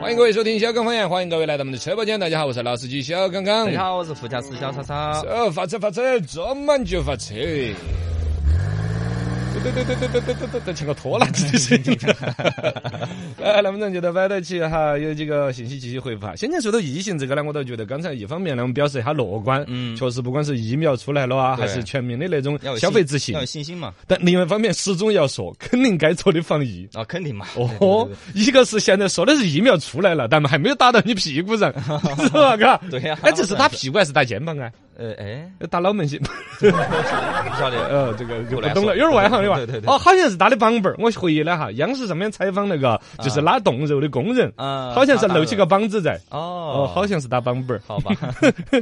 欢迎各位收听小刚方言，欢迎各位来到我们的车播间。大家好，我是老司机小刚刚。大家好，我是副驾驶小超超。哦，发车发车，装满就发车。对对对对对对对，像个拖拉机的声音。来，能不能就到摆得起哈？有几个信息继续回复哈。先前说到疫情这个呢，我倒觉得刚才一方面呢，我们表示一下乐观。嗯，确实不管是疫苗出来了啊，还是全民的那种消费自信，要信心嘛。但另外一方面，始终要说，肯定该做的防疫啊，肯定嘛。哦，一个是现在说的是疫苗出来了，但还没有打到你屁股上，是吧？哥。对呀。哎，这是打屁股还是打肩膀啊？呃，哎，打脑门心，不晓得，呃，这个就不懂了，有点外行的吧？对对对。哦，好像是打的绑本儿，我回忆了哈，央视上面采访那个就是拉冻肉的工人，啊，好像是露起个膀子在，哦，哦，好像是打绑本儿，好吧，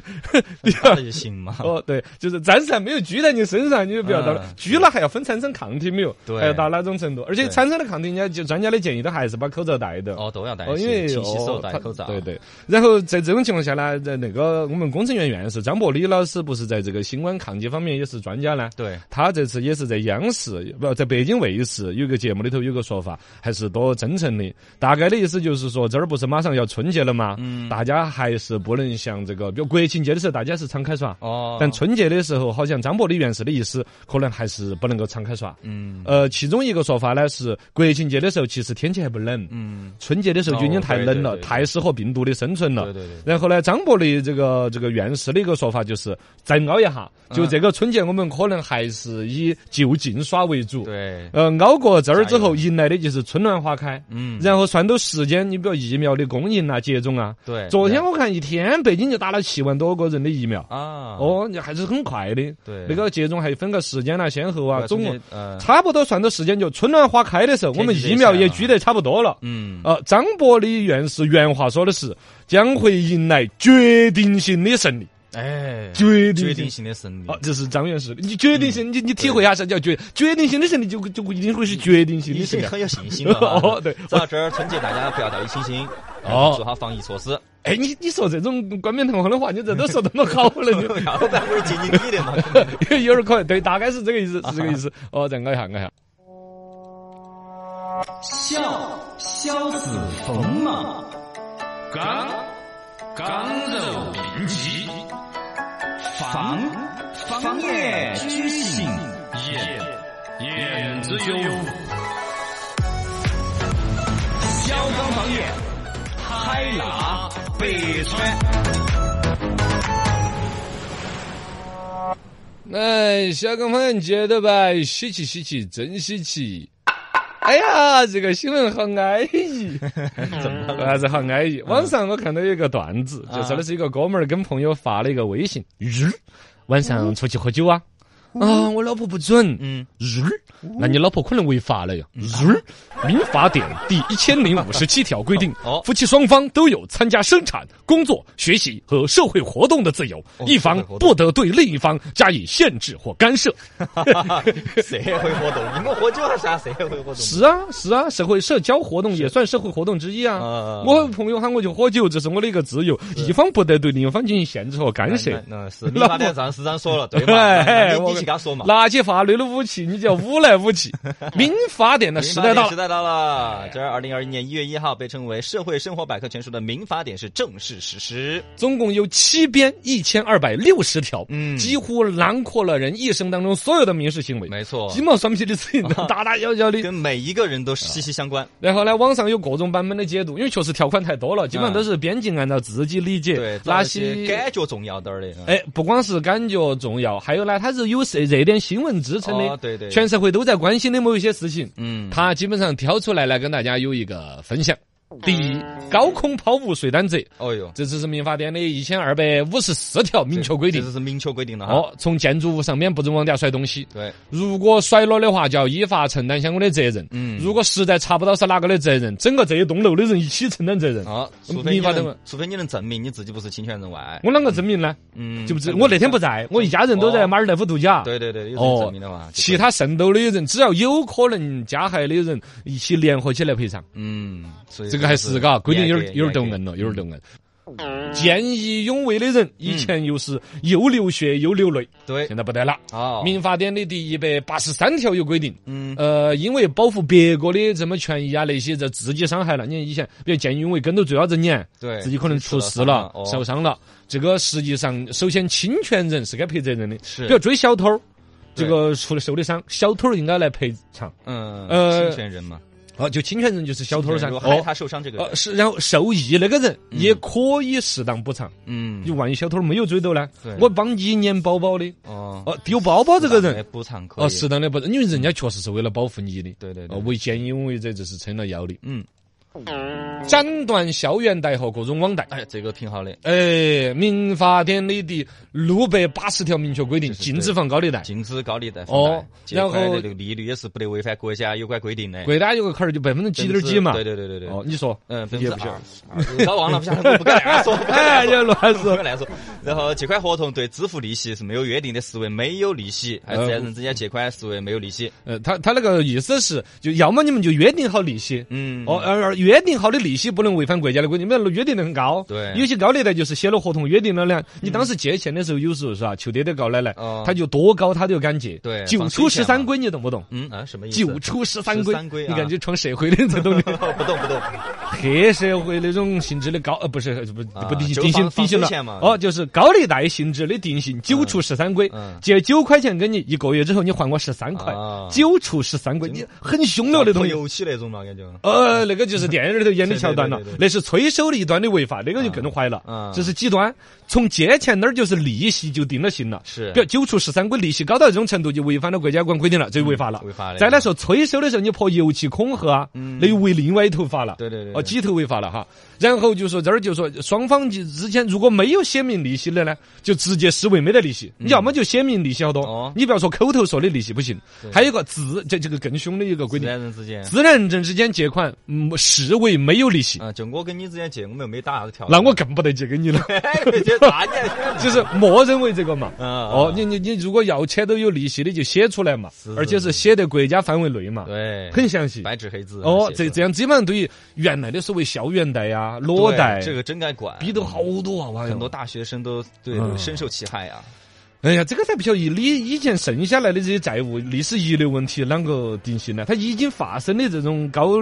那就行嘛。哦，对，就是暂时还没有拘在你身上，你就不要打了，拘了还要分产生抗体没有？对，还要打哪种程度？而且产生的抗体，人家就专家的建议都还是把口罩戴的，哦，都要戴，因为勤洗手、戴口罩。对对。然后在这种情况下呢，在那个我们工程院院士张伯礼老师不是在。这个新冠抗击方面也是专家呢，对，他这次也是在央视不在北京卫视有个节目里头有个说法，还是多真诚的。大概的意思就是说，这儿不是马上要春节了吗？嗯，大家还是不能像这个，比如国庆节的时候大家是敞开耍，哦，但春节的时候好像张伯礼院士的意思，可能还是不能够敞开耍。嗯，呃，其中一个说法呢是，国庆节的时候其实天气还不冷，嗯，春节的时候就已经太冷了，太适合病毒的生存了。对对对。然后呢，张伯礼这个这个院士的一个说法就是再。熬一下，就这个春节，我们可能还是以就近耍为主。对，呃，熬过这儿之后，迎来的就是春暖花开。嗯，然后算到时间，你比如疫苗的供应啊、接种啊。对，昨天我看一天北京就打了七万多个人的疫苗啊。哦，你还是很快的。对，那个接种还分个时间啊、先后啊，总共差不多算到时间就春暖花开的时候，我们疫苗也聚得差不多了。嗯，呃，张伯礼院士原话说的是，将会迎来决定性的胜利。哎，决决定性的胜利，哦，这是张院士的。你决定性，你你体会一下啥叫决决定性的胜利，就就一定会是决定性的胜利。很有信心 哦，对。走到这儿春节，大家不要掉以轻心，哦，做好防疫措施。哎，你你说这种冠冕堂皇的话，你这都说那么好了，你要不然会接近你的嘛？有点可能，对，大概是这个意思，是这个意思。哦，再按一下，按一下。笑，笑死冯嘛，刚刚柔并济。方方言举行宴，宴之有小刚方言，海纳百川。来，小刚方言接着吧，稀奇稀奇真稀奇。哎呀，这个新闻好安逸，还是好安逸。网上我看到有一个段子，就说的是一个哥们儿跟朋友发了一个微信，日晚上出去喝酒啊。啊，我老婆不准。嗯，日，那你老婆可能违法了呀。日，民法典第一千零五十七条规定，夫妻双方都有参加生产、工作、学习和社会活动的自由，一方不得对另一方加以限制或干涉。社会活动，你们喝酒还算社会活动？是啊，是啊，社会社交活动也算社会活动之一啊。我朋友喊我去喝酒，这是我的一个自由，一方不得对另一方进行限制和干涉。那是民法典上是这样说了，对吧？去跟他说嘛，拿起法律的武器，你就要武来武器。民法典的时代到了，时代到了。这二零二一年一月一号，被称为《社会生活百科全书》的民法典是正式实施，总共有七编一千二百六十条，嗯，几乎囊括了人一生当中所有的民事行为。没错，鸡毛蒜皮的事情，大大小小的，跟每一个人都息息相关。然后呢，网上有各种版本的解读，因为确实条款太多了，基本上都是编辑按照自己理解，对哪些感觉重要点儿的。哎，不光是感觉重要，还有呢，它是有。热热点新闻支撑的，对对，全社会都在关心的某一些事情，嗯，他基本上挑出来来跟大家有一个分享。第一，高空抛物随担责。哦哟，这只是民法典的一千二百五十四条明确规定。这是明确规定的哈。哦，从建筑物上面不准往底下甩东西。对。如果甩了的话，就要依法承担相关的责任。嗯。如果实在查不到是哪个的责任，整个这一栋楼的人一起承担责任。啊。民法典，除非你能证明你自己不是侵权人外。我啷个证明呢？嗯。就不是我那天不在，我一家人都在马尔代夫度假。对对对，有证明的嘛。其他渗透的人，只要有可能加害的人，一起联合起来赔偿。嗯。这个还是嘎规定。有点有点逗硬了，有点逗硬。见义勇为的人，以前又是又流血又流泪，对现在不得了。哦，民法典的第一百八十三条有规定，嗯呃，因为保护别个的什么权益啊那些，这自己伤害了。你看以前，比如见义勇为跟到最高人撵，对自己可能出事了、哦受伤了，这个实际上首先侵权人是该赔责任的。是比如追小偷，这个出了受的伤，小偷应该来赔偿。嗯呃侵权人嘛，哦，就侵权人就是小偷噻。他受伤这个人呃，是，然后受益那个人也可以适当补偿。嗯你万一小偷没有追到呢？我帮你撵包包的，哦哦，丢包包这个人，补偿可以哦，适当的补偿，因为人家确实是为了保护你的。对对为见义勇为者这是撑了腰的。嗯，斩断校园贷和各种网贷。哎，这个挺好的，哎，民法典里的六百八十条明确规定，是是禁止放高利贷。禁止高利贷哦然后这个利率也是不得违反国家有关规定的。国家有个坎儿就百分之几点几嘛。对对对对对。哦，你说，嗯，也不晓二，二搞忘了，不晓得，不敢 乱说，哎，乱说不。敢乱说。然后借款合同对支付利息是没有约定的，视为没有利息；还有自然人之间借款视为没有利息。呃，他他那个意思是，就要么你们就约定好利息。嗯，哦，而而约定好的利息不能违反国家的规定，比如约定的很高。对有些高利贷就是写了合同约定了呢，你当时借钱的时候，有时候是吧，求爹爹告奶奶哦，他就多高他都敢借。对九出十三规，你懂不懂？嗯啊，什么意思？九出十三规你看就创社会的这种的。不懂不懂。黑社会那种性质的高呃不是不啊不定就定性放定性了。哦，就是高利贷性质的定性九除十三规。嗯，借九块钱给你，一个月之后你还我十三块。啊，九除十三规，你很凶了那东西。油漆那种嘛，感觉。呃，那个就是 电影里头演的桥段了。那是催收的一端的违法，那个就更坏了。嗯。这是极端，从借钱那儿就是利息就定了性了。是。比如九除十三规，利息高到这种程度就违反了国家管规定了，这就违法了。违法的再来说催收的时候，你泼油漆恐吓啊，那又为另外一头法了。对对对对。哦，几头违法了哈。然后就说这儿就说双方就之间如果没有写明利息的呢，就直接视为没得利息。你要么就写明利息好多哦，你不要说口头说的利息不行。还有一个自这这个更凶的一个规自定，然人之间。自然人之间借款，嗯，视为没有利息。啊，就我跟你之间借，我们又没打啥子条。那我更不得借给你了，就是默认为这个嘛。嗯哦，你你你如果要钱都有利息的，就写出来嘛，而且是写在国家范围内嘛，对，很详细。白纸黑字。哦，这这样基本上对于原来的所谓校园贷呀、裸贷，这个真该管，逼得好多娃娃哟很多大学生都对嗯深受其害啊。哎呀，这个才不晓得你以前剩下来的这些债务历史遗留问题啷个定性呢？它已经发生的这种高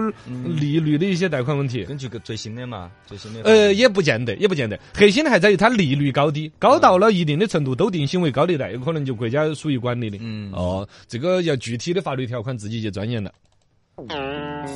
利率的一些贷款问题。根据个最新的嘛，最新的呃，也不见得，也不见得。核心的还在于它利率高低，高到了一定的程度都定性为高利贷，有可能就国家属于管理的。嗯哦，这个要具体的法律条款自己去钻研了。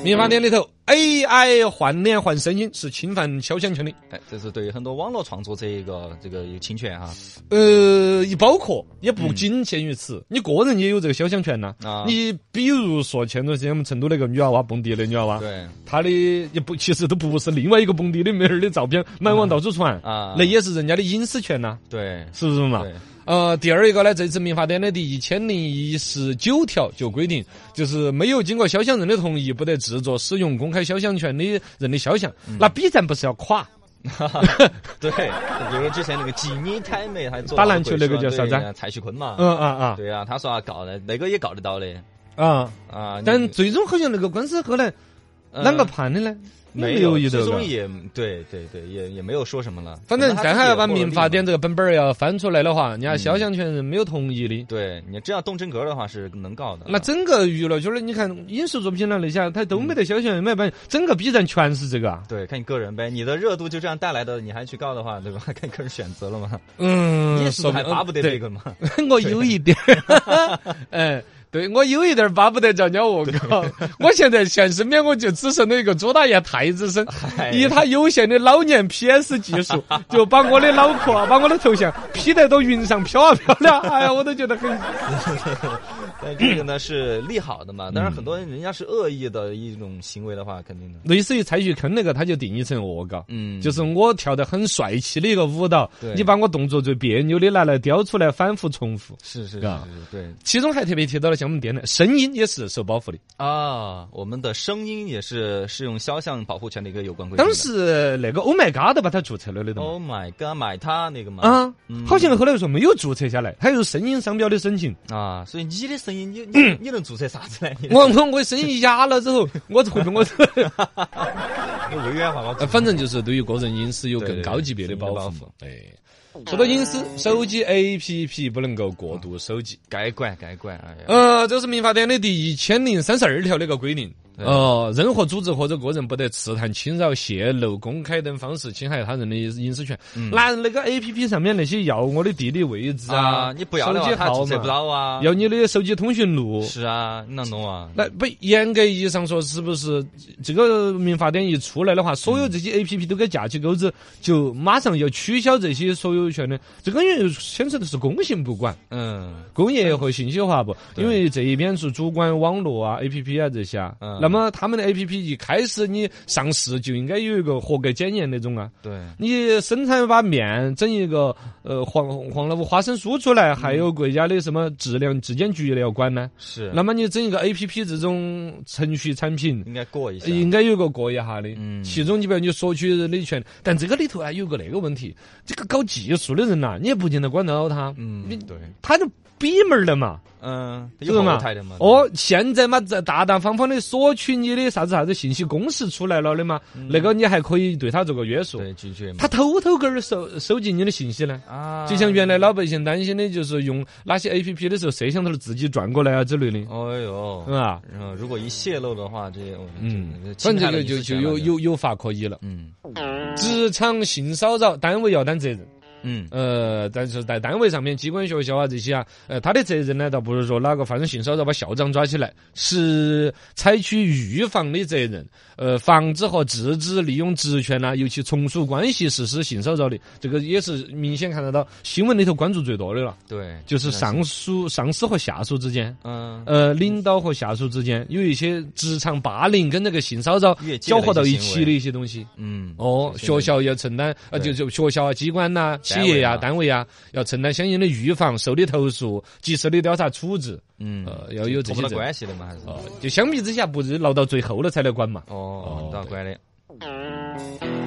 民法典里头，AI 换脸换声音是侵犯肖像权的。哎，这是对很多网络创作者一个这个有侵权哈。呃，也包括也不仅限于此，你个人也有这个肖像权呐。啊。你比如说前段时间我们成都那个女娃娃蹦迪的女娃娃，对。她的也不其实都不是另外一个蹦迪的妹儿的照片满网到处传。啊。那也是人家的隐私权呐，对。是不是嘛？对，呃，第二一个呢，这次民法典的第一千零一十九条就规定，就是没有经过肖像人的同意，不得制作、使用公开肖像权的人的肖像。嗯那 B 站不是要垮？对，比如说之前那个吉尼泰美还做打篮球那个叫啥子蔡徐坤嘛。嗯嗯嗯对啊，他说要告的，那个也告得到的啊！啊。但最终好像那个官司后来呃啷个判的呢？没有一个最终。也对对对，也也没有说什么了。反正再还要把民法典。这个本本儿要翻出来的话，人家嗯肖像权人没有同意的。对你这样动真格的话是能告的。那整个娱乐圈的，你看影视作品了那些，他都没得肖像权，没办法，整个 B 站全是这个啊。对，看你个人呗，你的热度就这样带来的，你还去告的话，对吧？看你个人选择了嘛。嗯，你是不是还说巴不得这个嘛？我有一点儿，哎，对我有一点儿巴不得叫人家恶搞。我现在现身边我就只剩了一个朱大爷太子身，哎以他有限的老年 PS 技术，就把我的脑壳啊，把我的头像 P 得到云上飘啊飘的，哎呀，我都觉得很。但这个呢是利好的嘛，嗯当然很多人人家是恶意的一种行为的话，肯定的。类似于蔡徐坤那个，他就定义成恶搞。嗯就是我跳得很帅气的一个舞蹈，你把我动作最别扭的拿来雕出来，反复重复。是是是是，对其中还特别提到了像我们店的声音也是受保护的。啊，我们的声音也是适用肖像保护权的一个有关规定。当时那个 Oh my God 都把它注册了的嘛。Oh my God，买它那个嘛啊嗯，好像后来说没有注册下来，还有声音商标的申请。啊，所以你的声音，你你你能注册啥子呢？你我我 我声音哑了之后，我会不会我有违约反正就是对于个人隐私有更高级别的保护。哎，说到隐私，手机 APP 不能够过度收集。该管该管，呃，这是民法典的第一千零三十二条的一个规定。对哦、任何组织或者个人不得刺探、侵扰、泄露、公开等方式侵害他人的隐私权。那那个 A P P 上面那些要我的地理位置啊，啊，你不要的话，他注册不码，到啊。要你的手机通讯录。是啊，你能弄啊？那不严格意义上说，是不是这个民法典一出来的话，所有这些 A P P 都该架起钩子，就马上要取消这些所有权的？这个因为牵扯的是工信部管。嗯，工业和信息化部，因为这一边是主管网络啊、A P P 啊这些啊，嗯那么他们的 A P P 一开始你上市就应该有一个合格检验那种啊。对，你生产把面整一个呃黄黄老五花生酥出来，还有国家的什么质量质检局的要管呢？是。那么你整一个 A P P 这种程序产品，应该过一下。应该有个过一下的，嗯其中你比如你索取人的权，但这个里头啊有个那个问题，这个搞技术的人呐、你也不见得管得到他，嗯你，对，他就闭门儿的嘛。嗯，是嘛有后台的嘛？哦，现在嘛，在大大方方的索取你的啥子啥子信息公示出来了的嘛，那个你还可以对他做个约束。对，拒绝。他偷偷个儿收收集你的信息呢？啊，就像原来老百姓担心的，就是用哪些 A P P 的时候，摄像头自己转过来啊之类的，哦哟，是吧？然后如果一泄露的话，这嗯，这反正这个就就有，有有法可依了。嗯职场性骚扰，单位要担责任。嗯。呃，但是在单位上面，机关学校啊这些啊，呃，他的责任呢，倒不是说哪个发生性骚扰把校长抓起来，是采取预防的责任，呃，防止和制止利用职权呐、尤其从属关系实施性骚扰的，这个也是明显看得到新闻里头关注最多的了，对，就是上属上司和下属之间。嗯呃，领导和下属之间有一些职场霸凌跟那个性骚扰搅和到一起的一些东西。嗯哦，学校要承担，呃，就就学校啊、机关呐、企业呀、啊。单位呀，要承担相应的预防、受理投诉、及时的调查处置。嗯呃要有这些关系的嘛，还是。哦，就相比之下，不是闹到最后了才来管嘛。哦，都要管的，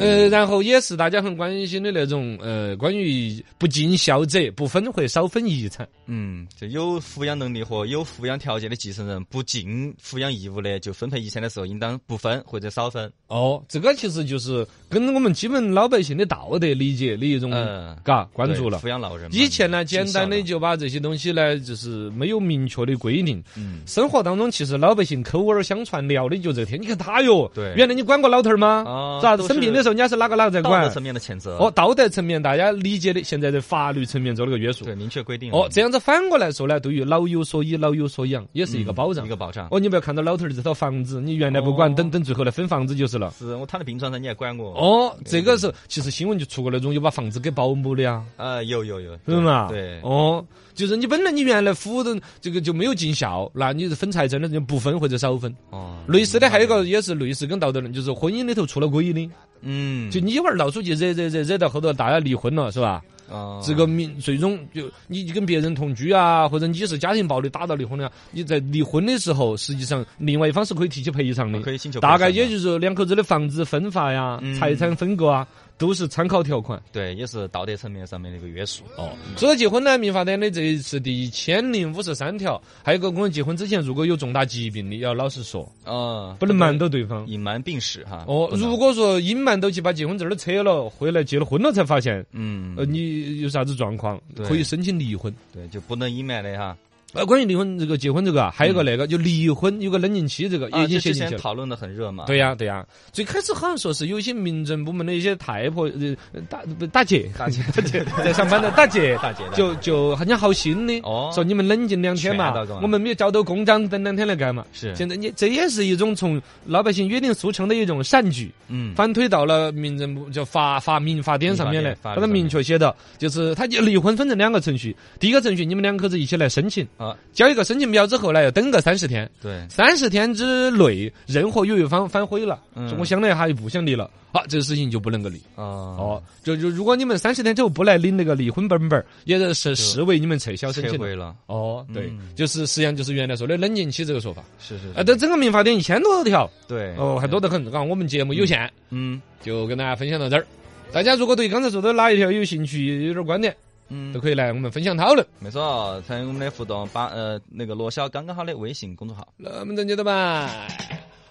呃，然后也是大家很关心的那种，呃，关于不尽孝者不分或少分遗产。嗯，就有抚养能力和有抚养条件的继承人不尽抚养义务的，就分配遗产的时候应当不分或者少分。哦，这个其实就是跟我们基本老百姓的道德理解的一种，嗯嘎，关注了。抚养老人。以前呢，简单的就把这些东西呢，就是没有明确的规定。嗯，生活当中，其实老百姓口耳相传聊的就这天。你看他哟，对原来你管过老头儿吗？啥子哦都是生病的时候，人家是哪个哪个在管道德？层面的谴责。哦，，道德层面大家理解的，现在在法律层面做了个约束。对，明确规定。哦，这样子反过来说呢，对于老有所依、老有所养，也是一个嗯保障一。个保障。哦，你不要看到老头儿这套房子，你原来不管，哦等等最后来分房子就是了。是我躺在病床上，你还管我？，哦，这个是其实新闻就出过那种有把房子给保姆的呀。啊，有有有，是嘛？对，哦，就是你本来你原来抚的这个就没有尽孝，那你是分财产的就不分或者少分。哦，类似的还有一个也是类似跟道德论，就是婚姻里头出了轨的，嗯，就你一会儿闹出去惹惹惹惹到后头大家离婚了，是吧？啊。这个民最终就你跟别人同居啊，或者你是家庭暴力打到离婚的啊，你在离婚的时候，实际上另外一方是可以提起赔偿的，可以请求大概也就是两口子的房子分发呀、嗯。财产分割啊，都是参考条款。对，也是道德层面上面的一个约束。哦，说到结婚呢，民法典的这一次第一千零五十三条，还有一个我们结婚之前如果有重大疾病的，要老实说，啊，不能瞒到对方。隐瞒病史哈。哦，如果说隐瞒到去把结婚证都扯了，回来结了婚了才发现，嗯，呃，你有啥子状况，对可以申请离婚。对，就不能隐瞒的哈。呃，关于离婚这个结婚这个啊，还有个那个就离婚有个冷静期，这个也啊，已经写进去了。前讨论的很热嘛。对呀、对呀、最开始好像说是有一些民政部门的一些太婆、呃大不大姐、大姐大姐在上班的大姐，大姐就就很像好心的，哦说你们冷静两天嘛我们没有找到公章，等两天来干嘛？是现在你这也是一种从老百姓约定俗成的一种善举，嗯，反推到了民政部就法法民法典上面来，把它明确写到，就是他就离婚分成两个程序，第一个程序你们两口子一起来申请，啊，交一个申请表之后呢，要等个三十天，对，三十天之内，任何有一方反悔了，嗯说我想了一下，不想离了，好，这个事情就不能够离。啊，哦，就就如果你们三十天之后不来领那个离婚本本儿，也是视为你们撤销申请了。撤回了，哦，对嗯，就是实际上就是原来说的冷静期这个说法。是是啊，这整个民法典一千多条，对，哦，还多得很。刚我们节目有限，嗯就跟大家分享到这儿。大家如果对刚才说的哪一条有兴趣、有点观点，嗯都，可以来我们分享讨论。没错，参与我们的互动，把呃那个罗小刚刚好的微信公众号。那我们再接着吧。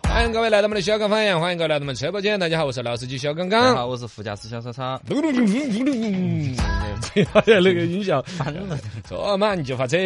欢迎各位来到我们的小刚方言，欢迎各位来到我们车播间。大家好，我是老司机小刚刚。大家好，我是副驾驶小叉叉。好像那个音效，坐满就发车。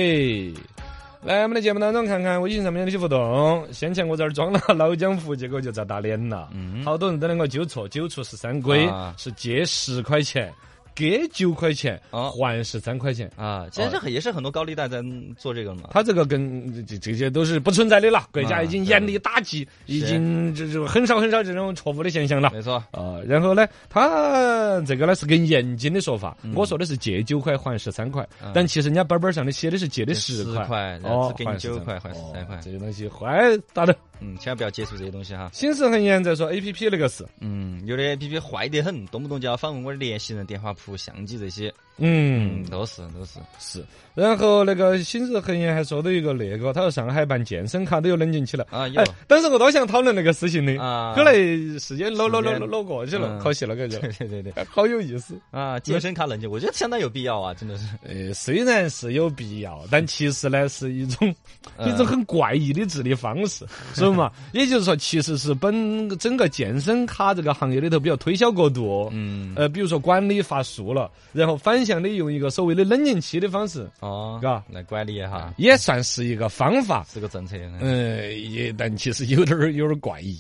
来，我们的节目当中看看微信上面的一些互动。先前我这儿装了老江湖，结果就遭打脸了。嗯好多人都能够纠错，纠错是三规，啊是借十块钱，给九块钱，哦还十三块钱。啊，其实这很也是很多高利贷在做这个嘛。他这个跟这这些都是不存在的了，国家已经严厉打击，已经这就很少很少这种错误的现象了。没错，啊，然后呢，他这个呢是更严谨的说法，我说的是借九块还十三块，嗯但其实人家本本上的写的是借的十10块，块然后只给你还9 13块还十三块哦这些东西坏大的。嗯，千万不要接触这些东西哈。心事很严在说 A P P 那个事，嗯，有的 A P P 坏得很，动不动就要访问我的联系人、电话簿、相机这些。嗯嗯，，都是都是。是。然后那个心事很严还说到一个那个，他说上海办健身卡都有冷静起来。啊有哎，当时我多想讨论那个事情的，啊后来时间搂搂搂时间搂搂过去了，嗯可惜了，感觉 对对对好有意思。啊，健身卡冷静，我觉得相当有必要啊，真的是。呃，虽然是有必要，但其实呢是一种、嗯一种很怪异的治理方式，是不嘛？也就是说，其实是本整个健身卡这个行业里头比较推销过度。嗯，呃，比如说管理发数了，然后反向的用一个所谓的冷静期的方式，哦，嘎来管理一下，也算是一个方法。是个政策。嗯、也但其实有点儿有点儿怪异。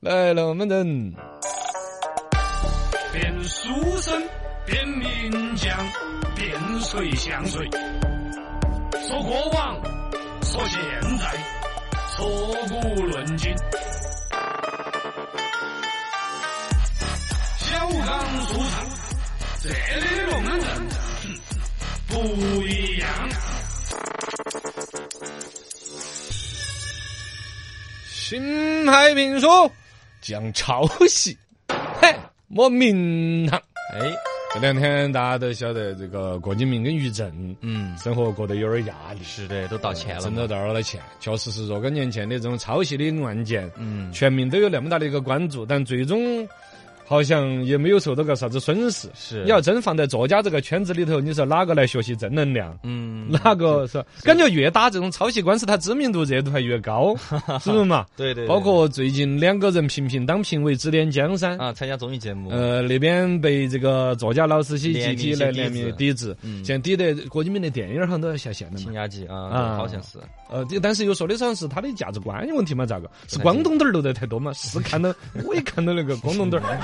来了，我们人变书生，变名将，变谁像谁？说过往，说现在，说古论今。小刚出场，这里的龙门阵不一样。新派评书讲抄袭，嘿，我名堂。哎，这两天大家都晓得，这个郭敬明跟于正嗯，生活过得有点压力，是的，都道歉了。挣了多少的钱，确实是若干年前的这种抄袭的案件，嗯，全民都有那么大的一个关注，但最终好像也没有受到个啥子损失。是你要真放在作家这个圈子里头，你说哪个来学习正能量？嗯，哪个是？感觉越打这种抄袭官司，他知名度热度还越高，是不是嘛？对对，对包括最近两个人频频当评委指点江山。啊，参加综艺节目，呃，那边被这个作家老师些集体来联名抵制，嗯现在抵得郭敬明的电影好像都要下线了嘛好像是。呃，但是又说的好像是他的价值观有问题嘛？咋个？是光东灯儿漏得太多嘛？是看到我也看到那个光东灯儿，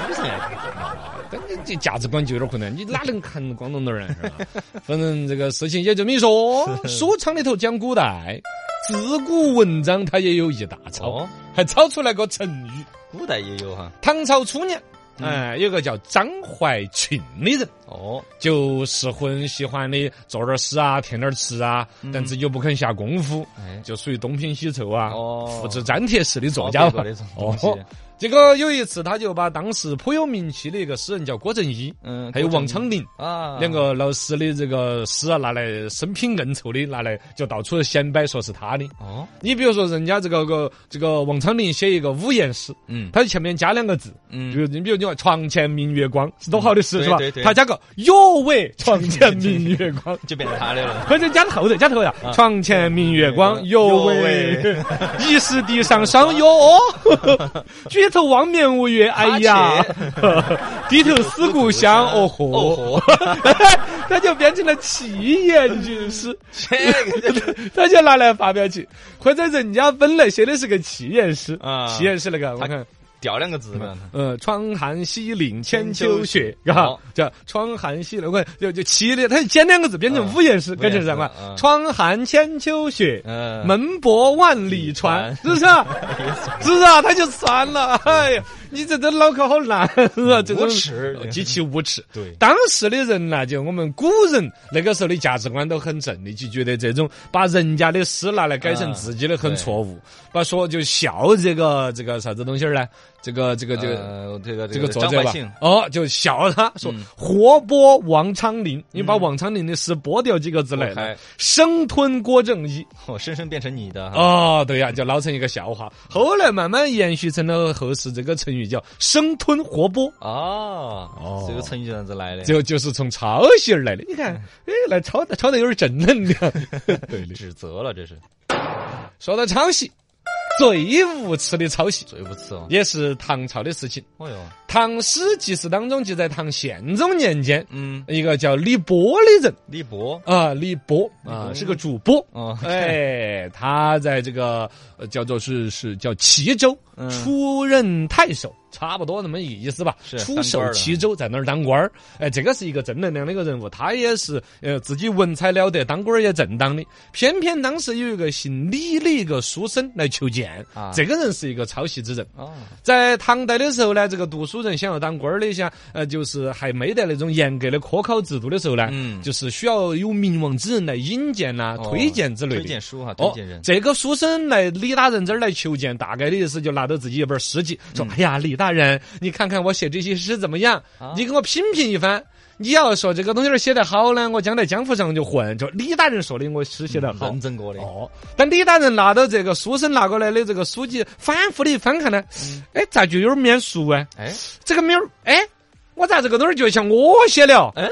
但你这价值观就有点困难，你哪能看广东的人？是吧？反正这个事情也这么一说，书场里头讲古代，自古文章它也有一大抄，哦，还抄出来个成语。古代也有哈。唐朝初年，嗯哎，有个叫张怀群的人。哦，就是很喜欢的做点诗啊，填点词啊，但自己又不肯下功夫，哎，就属于东拼西凑啊，哦复制粘贴式的作家哦，结果有一次，他就把当时颇有名气的一个诗人叫郭正一，嗯，还有王昌龄。啊，两个老师的这个诗啊，拿来生拼硬凑的，拿来就到处显摆说是他的。哦，你比如说，人家这个个这个王昌龄写一个五言诗，嗯。他前面加两个字，嗯。比如你比如你看“床前明月光”是多好的诗是吧？对对？他加个“哟喂，床前明月光”，就变成他的了。或者加后头加头呀，床前明月光，哟哟喂喂，疑是地上霜哟，举头望面无月，哎呀，低头思故乡，哦豁，哦 他就变成了七言绝诗，这个 他就拿来发表去，或者人家本来写的是个七言诗啊。七言诗那个我看。掉两个字嘛。呃，窗含西岭千秋雪，嘎哦，叫窗含西岭，我就就七的，它就减两个字变成五言诗，嗯感觉是啥嘛五言诗？嗯窗含千秋雪，嗯，门泊万里船，是不是啊？是不是啊？他就算了，哎呀，你这这脑壳好烂啊！这种极其无耻。对当时的人呐，就我们古人那个时候的价值观都很正的，就觉得这种把人家的诗拿来改成自己的很错误，把说就笑这个这个啥子东西儿呢？这个这个这个。呃这个这个作者吧哦，就笑他说嗯“活剥王昌龄”，你把王昌龄的诗剥掉几个字来生吞郭正一。哦，生生变成你的哈。哦，对呀，就闹成一个笑话。后来慢慢延续成了后世这个成语叫“生吞活剥啊哦，这个成语就这样子来”，的。就就是从抄袭而来的。你看，哎，来抄的抄的有点正能量。对。指责了，这是。说到抄袭，最无耻的抄袭，最无耻哦。也是唐朝的事情。哦哟，《唐诗纪事》当中记载，唐宪宗年间，嗯，一个叫李波的人李波，啊，李波啊，是个主播。啊，哎，他在这个呃叫做是是叫齐州嗯。出任太守，差不多那么一意思吧。是出当官儿的守齐州，在那儿当官儿。哎，这个是一个正能量的一个人物，他也是呃自己文采了得，当官儿也正当的。偏偏当时有一个姓李的一个书生来求见，啊这个人是一个抄袭之人。哦，在唐代的时候呢，这个读书人想要当官儿的，想呃，就是还没得那种严格的科考制度的时候呢，嗯就是需要有名望之人来引荐呐、哦推荐之类的。推荐书哈，推哦荐人，，这个书生来李大人这儿来求见，大概的意思就拿到自己一本诗集，说：“哎呀，李大人，你看看我写这些诗怎么样？啊你给我品评一番。你要说这个东西儿写得好呢，我将来江湖上就混。就李大人说的，我诗写得好。认真过的，哦，但李大人拿到这个书生拿过来的这个书籍，反复的一翻看呢，哎，咋就有点面熟啊？哎，这个名儿，哎，我咋这个东西儿就像我写的哦？嗯，哎，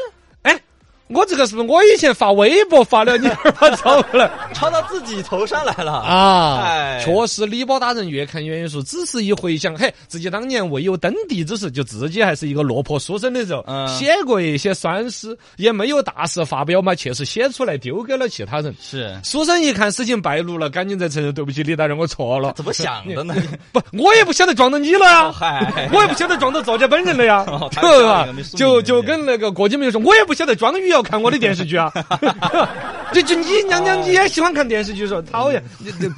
我这个是不是我以前发微博发了，你这儿把抄过来？抄到自己头上来了，啊，哎确实，李波大人越看越眼熟。只是一回想，嘿，自己当年未有登第之时，就自己还是一个落魄书生的时候，嗯写过一些酸诗，也没有大事发表嘛，确实写出来丢给了其他人。是书生一看事情败露了，赶紧在承认对不起，李大人，我错了。怎么想的呢？不，我也不晓得撞到你了呀 哦，嗨，我也不晓得撞到作家本人了呀对就就跟那个郭敬明说，我也不晓得庄宇要看我的电视剧啊。就就你娘娘你也喜欢看电视剧，说讨厌，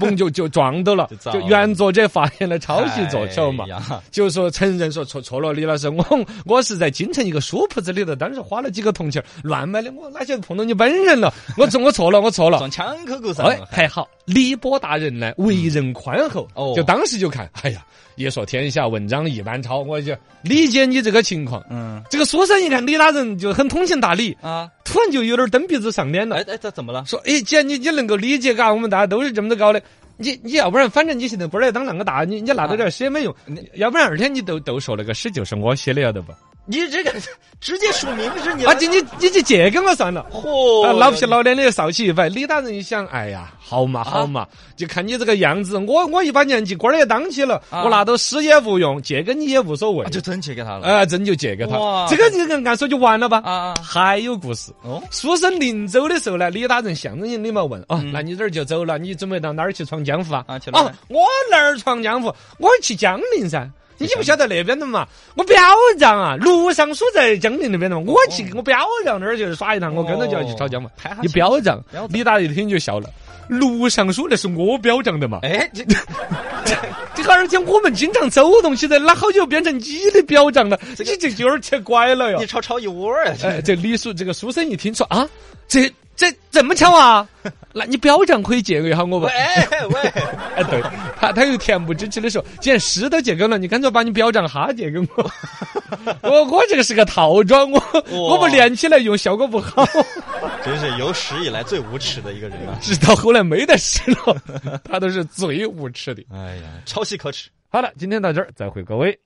嘣就就撞到了就，原作者发现了抄袭作手嘛就说承认说错错了，李老师，我我是在京城一个书铺子里头，当时花了几个铜钱儿乱买的，我哪晓得碰到你本人了？我错我错了，我错了。撞枪口口上哎了，，还好，李波大人呢为人宽厚，哦就当时就看，哎呀，一说天下文章一般抄，我就理解你这个情况。嗯这个书生一看李大人就很通情达理，啊，突然就有点蹬鼻子上脸了哎，哎，这怎么了？说，哎，既然你你能够理解，嘎，我们大家都是这么的搞的。你你要不然，反正你现在不来当那个大，你你拿到点儿诗也没用。要不然二天你都都说那个诗就是我写的，要得不？你这个 直接署名是你啊，你你你就借给我算了。嚯啊，老皮老脸的少起一摆，李大人一想，哎呀，好嘛好嘛，就看你这个样子，我我一把年纪，官儿也当起了，啊我拿到诗也无用，借给你也无所谓啊，就真借给他了啊，真就借给他哇。这个你跟按说就完了吧？啊啊还有故事。哦，书生临走的时候呢，李大人象征性礼貌问：“哦，嗯那你这儿就走了？你准备到哪儿去闯江湖啊？”啊去哪儿哦，我哪儿闯江湖？我去江陵噻。你不晓得那边的嘛？我表丈啊，陆尚书在江宁那边的嘛。我去，我表丈那儿去耍一趟，我跟着就要去抄江嘛。你表丈李大人一听就笑了。陆尚书那是我表丈的嘛？哎，这 这个而且我们经常走动起来，哪好久变成你的表丈了？你这就有点奇怪了哟你。抄抄一窝儿啊！哎，这李叔这个书生一听说啊，这这这么巧啊？那你表彰可以借给一下我不？喂喂，哎，对他他又恬不知耻的说，既然诗都借给了，你干脆把你表彰哈借给我。我我这个是个套装，我我不连起来用效果不好。真是有史以来最无耻的一个人啊！直到后来没得诗了，他都是最无耻的。哎呀，抄袭可耻。好了，今天到这儿，再会各位。